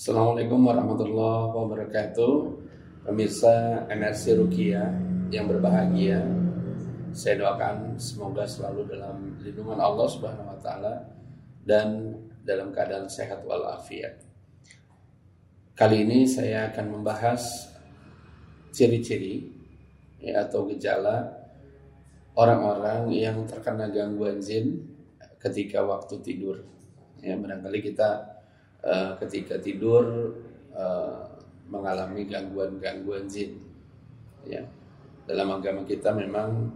Assalamualaikum warahmatullahi wabarakatuh Pemirsa MRC Rukia yang berbahagia Saya doakan semoga selalu dalam lindungan Allah Subhanahu wa taala dan dalam keadaan sehat walafiat. Kali ini saya akan membahas ciri-ciri ya, atau gejala orang-orang yang terkena gangguan jin ketika waktu tidur. Ya, barangkali kita uh, ketika tidur uh, mengalami gangguan-gangguan jin. Ya. Dalam agama kita memang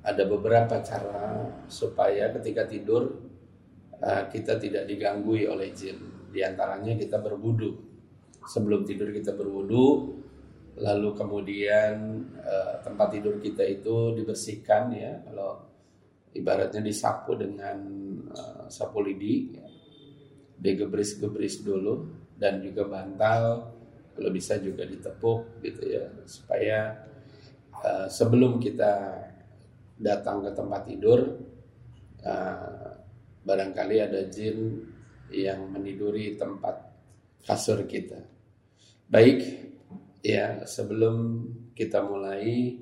ada beberapa cara supaya ketika tidur uh, kita tidak diganggu oleh jin. Di antaranya kita berwudu sebelum tidur kita berwudu lalu kemudian uh, tempat tidur kita itu dibersihkan ya kalau ibaratnya disapu dengan uh, sapu lidi ya. Digebris-gebris dulu dan juga bantal kalau bisa juga ditepuk gitu ya supaya uh, sebelum kita datang ke tempat tidur uh, barangkali ada jin yang meniduri tempat kasur kita. Baik, ya sebelum kita mulai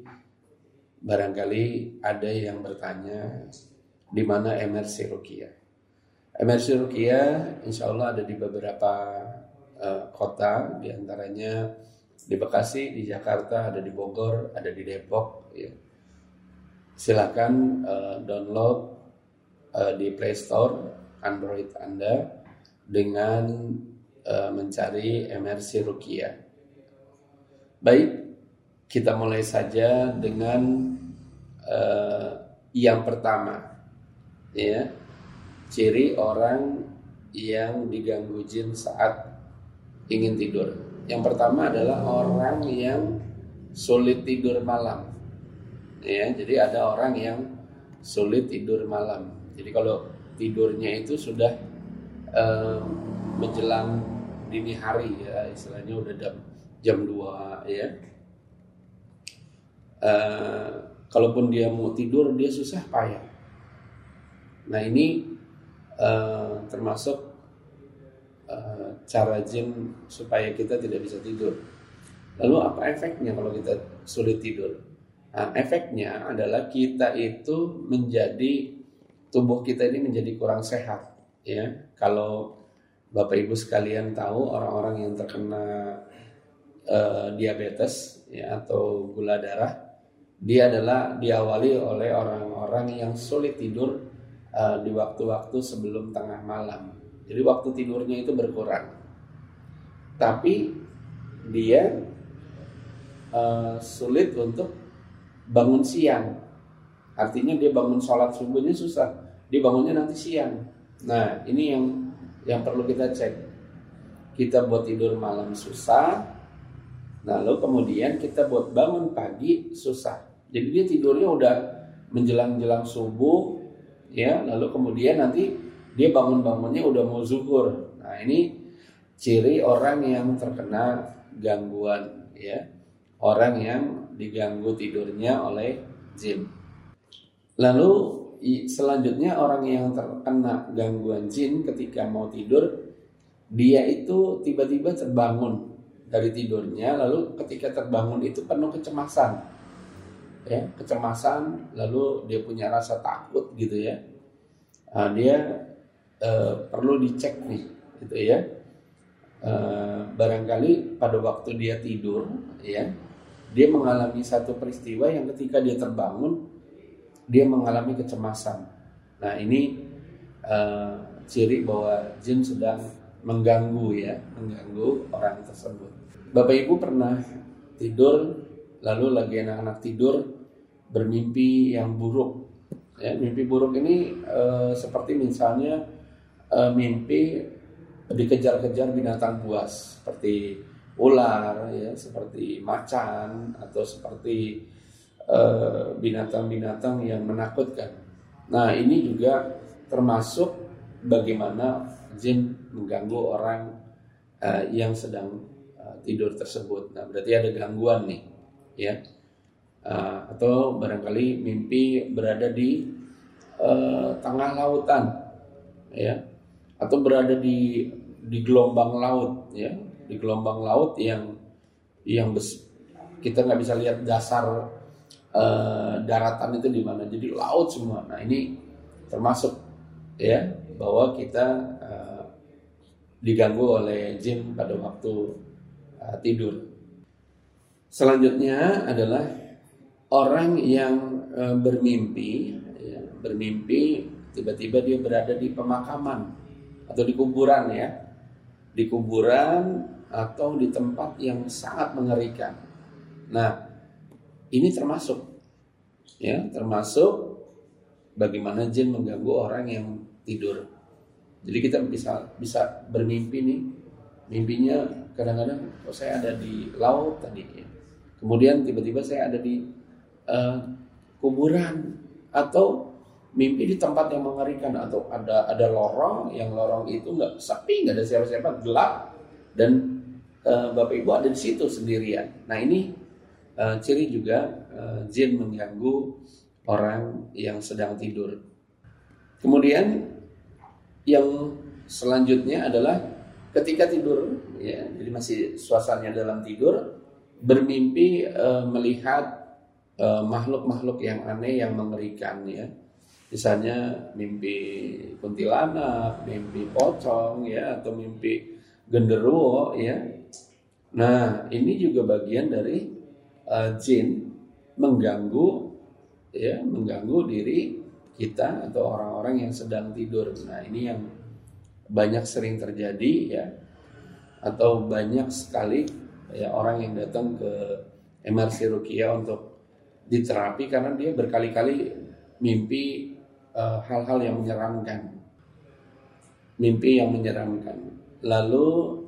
barangkali ada yang bertanya di mana MRC Rukia. MRC Rukia insya Allah ada di beberapa uh, kota, di antaranya di Bekasi, di Jakarta, ada di Bogor, ada di Depok. Ya. Silakan uh, download uh, di Play Store Android Anda dengan uh, mencari MRC Rukia. Baik, kita mulai saja dengan uh, yang pertama, ya, ciri orang yang diganggu jin saat ingin tidur. Yang pertama adalah orang yang sulit tidur malam. Ya, jadi ada orang yang sulit tidur malam. Jadi kalau tidurnya itu sudah uh, menjelang dini hari ya istilahnya udah jam jam 2 ya uh, kalaupun dia mau tidur dia susah payah nah ini uh, termasuk uh, cara jin supaya kita tidak bisa tidur. Lalu apa efeknya kalau kita sulit tidur? Nah, efeknya adalah kita itu menjadi tubuh kita ini menjadi kurang sehat ya. Kalau Bapak Ibu sekalian tahu orang-orang yang terkena uh, diabetes ya atau gula darah dia adalah diawali oleh orang-orang yang sulit tidur uh, di waktu-waktu sebelum tengah malam. Jadi waktu tidurnya itu berkurang. Tapi dia uh, sulit untuk bangun siang. Artinya dia bangun sholat subuhnya susah. Dia bangunnya nanti siang. Nah ini yang yang perlu kita cek. Kita buat tidur malam susah, lalu kemudian kita buat bangun pagi susah. Jadi dia tidurnya udah menjelang-jelang subuh, ya, lalu kemudian nanti dia bangun-bangunnya udah mau zuhur. Nah ini ciri orang yang terkena gangguan, ya, orang yang diganggu tidurnya oleh jin. Lalu selanjutnya orang yang terkena gangguan jin ketika mau tidur dia itu tiba-tiba terbangun dari tidurnya lalu ketika terbangun itu penuh kecemasan ya kecemasan lalu dia punya rasa takut gitu ya nah, dia eh, perlu dicek nih gitu ya eh, barangkali pada waktu dia tidur ya dia mengalami satu peristiwa yang ketika dia terbangun dia mengalami kecemasan. Nah ini uh, ciri bahwa jin sedang mengganggu ya, mengganggu orang tersebut. Bapak Ibu pernah tidur lalu lagi anak-anak tidur bermimpi yang buruk. Ya, mimpi buruk ini uh, seperti misalnya uh, mimpi dikejar-kejar binatang buas seperti ular ya, seperti macan atau seperti Eh, binatang-binatang yang menakutkan. Nah ini juga termasuk bagaimana jin mengganggu orang yang sedang tidur tersebut. Nah berarti ada gangguan nih, ya. Uh, atau barangkali mimpi berada di uh, tengah lautan, ya, atau berada di di gelombang laut ya. Di gelombang laut yang yang bes, kita nggak bisa lihat dasar uh, daratan itu di mana. Jadi laut semua. Nah ini termasuk ya bahwa kita uh, diganggu oleh jin pada waktu uh, tidur. Selanjutnya adalah orang yang uh, bermimpi ya, bermimpi tiba-tiba dia berada di pemakaman atau di kuburan ya di kuburan atau di tempat yang sangat mengerikan. Nah, ini termasuk ya, termasuk bagaimana jin mengganggu orang yang tidur. Jadi kita bisa bisa bermimpi nih, mimpinya kadang-kadang oh, saya ada di laut tadi ya. Kemudian tiba-tiba saya ada di uh, kuburan atau mimpi di tempat yang mengerikan atau ada ada lorong yang lorong itu nggak sepi nggak ada siapa-siapa gelap dan uh, bapak ibu ada di situ sendirian. Nah ini uh, ciri juga uh, jin mengganggu orang yang sedang tidur. Kemudian yang selanjutnya adalah ketika tidur, ya, jadi masih suasananya dalam tidur, bermimpi uh, melihat makhluk-makhluk uh, yang aneh yang mengerikan, ya misalnya mimpi kuntilanak, mimpi pocong ya atau mimpi genderuwo ya. Nah, ini juga bagian dari uh, jin mengganggu ya, mengganggu diri kita atau orang-orang yang sedang tidur. Nah, ini yang banyak sering terjadi ya atau banyak sekali ya orang yang datang ke MRC Rukia untuk diterapi karena dia berkali-kali mimpi Eh, hal-hal uh, yang menyeramkan, mimpi yang menyeramkan. Lalu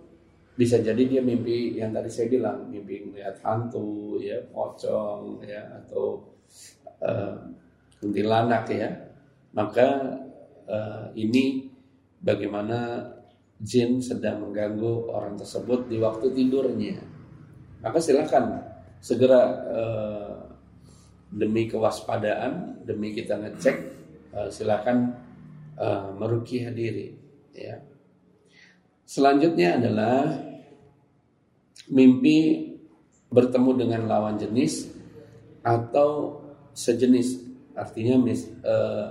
bisa jadi dia mimpi yang tadi saya bilang, mimpi melihat hantu, ya pocong, ya atau uh, kuntilanak ya. Maka uh, ini bagaimana jin sedang mengganggu orang tersebut di waktu tidurnya. Maka silakan segera uh, demi kewaspadaan, demi kita ngecek uh, silakan uh, merukiah diri ya. Selanjutnya adalah mimpi bertemu dengan lawan jenis atau sejenis. Artinya mis, uh,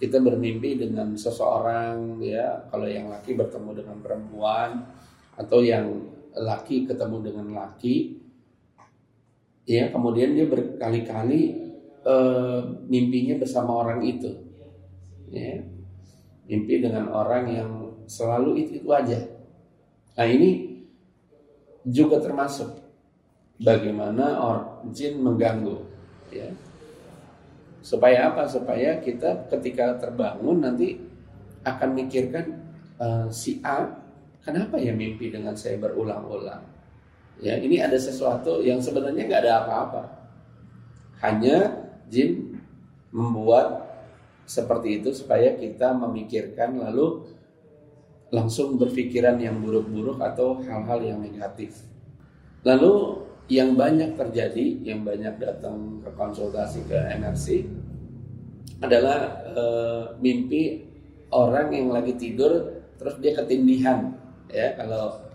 kita bermimpi dengan seseorang ya, kalau yang laki bertemu dengan perempuan atau yang laki ketemu dengan laki ya, kemudian dia berkali-kali uh, mimpinya bersama orang itu ya, mimpi dengan orang yang selalu itu itu aja. Nah ini juga termasuk bagaimana orang jin mengganggu, ya. Supaya apa? Supaya kita ketika terbangun nanti akan mikirkan uh, si A kenapa ya mimpi dengan saya berulang-ulang. Ya ini ada sesuatu yang sebenarnya nggak ada apa-apa. Hanya jin membuat seperti itu supaya kita memikirkan lalu langsung berpikiran yang buruk-buruk atau hal-hal yang negatif. Lalu yang banyak terjadi, yang banyak datang ke konsultasi ke MRC adalah e, mimpi orang yang lagi tidur terus dia ketindihan ya kalau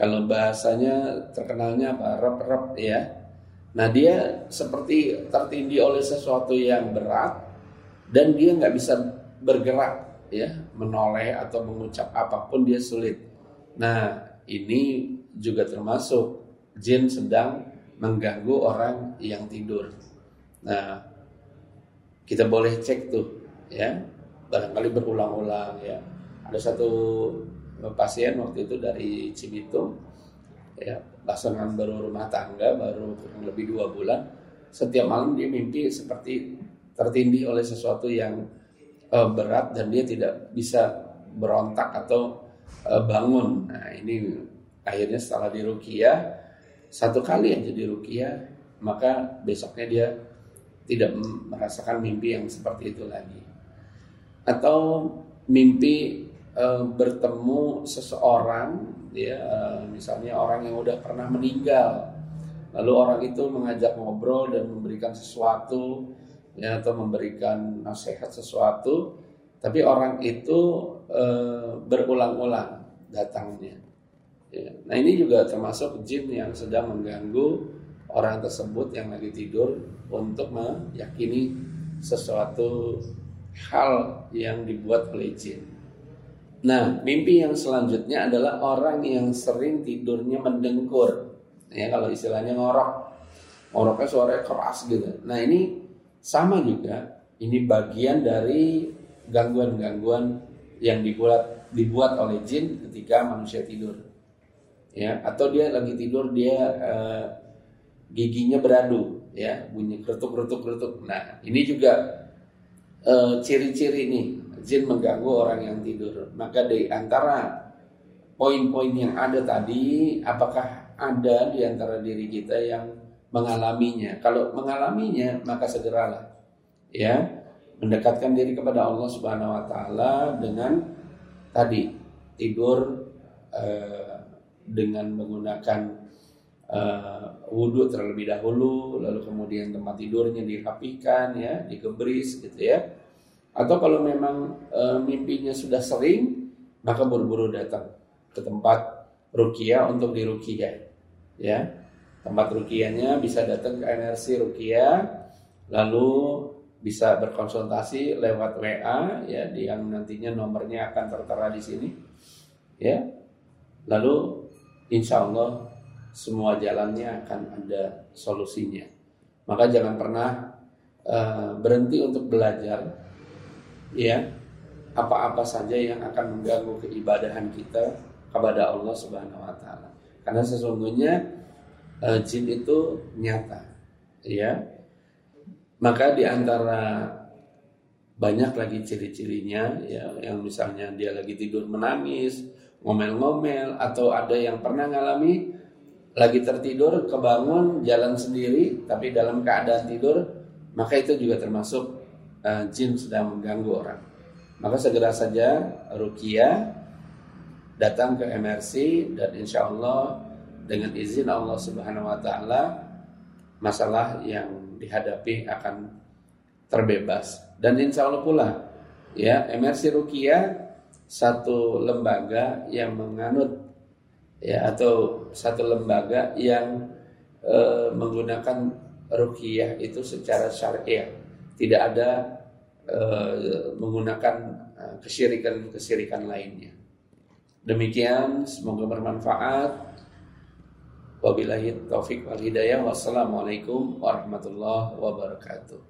kalau bahasanya terkenalnya apa rep-rep ya. Nah dia seperti tertindih oleh sesuatu yang berat dan dia nggak bisa bergerak ya menoleh atau mengucap apa pun dia sulit. Nah ini juga termasuk jin sedang mengganggu orang yang tidur. Nah kita boleh cek tuh ya barangkali berulang-ulang ya. Ada satu pasien waktu itu dari Cibitung ya pasangan baru rumah tangga baru kurang lebih dua bulan setiap malam dia mimpi seperti tertindih oleh sesuatu yang uh, berat dan dia tidak bisa berontak atau uh, bangun. Nah ini akhirnya setelah di rukia satu kali aja di rukia maka besoknya dia tidak merasakan mimpi yang seperti itu lagi. Atau mimpi uh, bertemu seseorang ya uh, misalnya orang yang udah pernah meninggal lalu orang itu mengajak ngobrol dan memberikan sesuatu ya atau memberikan nasihat sesuatu tapi orang itu e, berulang-ulang datangnya. Ya. Nah ini juga termasuk jin yang sedang mengganggu orang tersebut yang lagi tidur untuk meyakini sesuatu hal yang dibuat oleh jin. Nah, mimpi yang selanjutnya adalah orang yang sering tidurnya mendengkur. Ya, kalau istilahnya ngorok. Ngoroknya suaranya keras gitu. Nah, ini sama juga. Ini bagian dari gangguan-gangguan yang dibuat dibuat oleh jin ketika manusia tidur. Ya, atau dia lagi tidur dia eh, giginya beradu ya, bunyi kerutuk-kerutuk-kerutuk. Nah, ini juga eh, ciri-ciri nih jin mengganggu orang yang tidur. Maka di antara poin-poin yang ada tadi, apakah ada di antara diri kita yang mengalaminya? Kalau mengalaminya, maka segeralah ya mendekatkan diri kepada Allah Subhanahu wa taala dengan tadi tidur eh, dengan menggunakan uh, wudhu terlebih dahulu, lalu kemudian tempat tidurnya dirapikan ya, dikebris gitu ya. Atau kalau memang uh, mimpinya sudah sering, maka buru-buru datang ke tempat rukia untuk dirukia ya. Tempat rukianya bisa datang ke energi rukia, lalu bisa berkonsultasi lewat WA ya yang nantinya nomornya akan tertera di sini ya lalu insya Allah semua jalannya akan ada solusinya. Maka jangan pernah uh, berhenti untuk belajar, ya apa-apa saja yang akan mengganggu keibadahan kita kepada Allah Subhanahu Wa Taala. Karena sesungguhnya uh, jin itu nyata, ya. Maka di antara banyak lagi ciri-cirinya ya yang misalnya dia lagi tidur menangis ngomel-ngomel atau ada yang pernah ngalami lagi tertidur kebangun jalan sendiri tapi dalam keadaan tidur maka itu juga termasuk uh, jin sedang mengganggu orang. Maka segera saja rukia datang ke MRC dan insya Allah dengan izin Allah Subhanahu Wa Taala masalah yang dihadapi akan terbebas. Dan insya Allah pula ya MRC Rukia satu lembaga yang menganut ya atau satu lembaga yang e, menggunakan rukiah itu secara syariah tidak ada eh, menggunakan eh, kesirikan-kesirikan lainnya. Demikian semoga bermanfaat. Wabillahi taufik wal hidayah. Wassalamualaikum warahmatullahi wabarakatuh.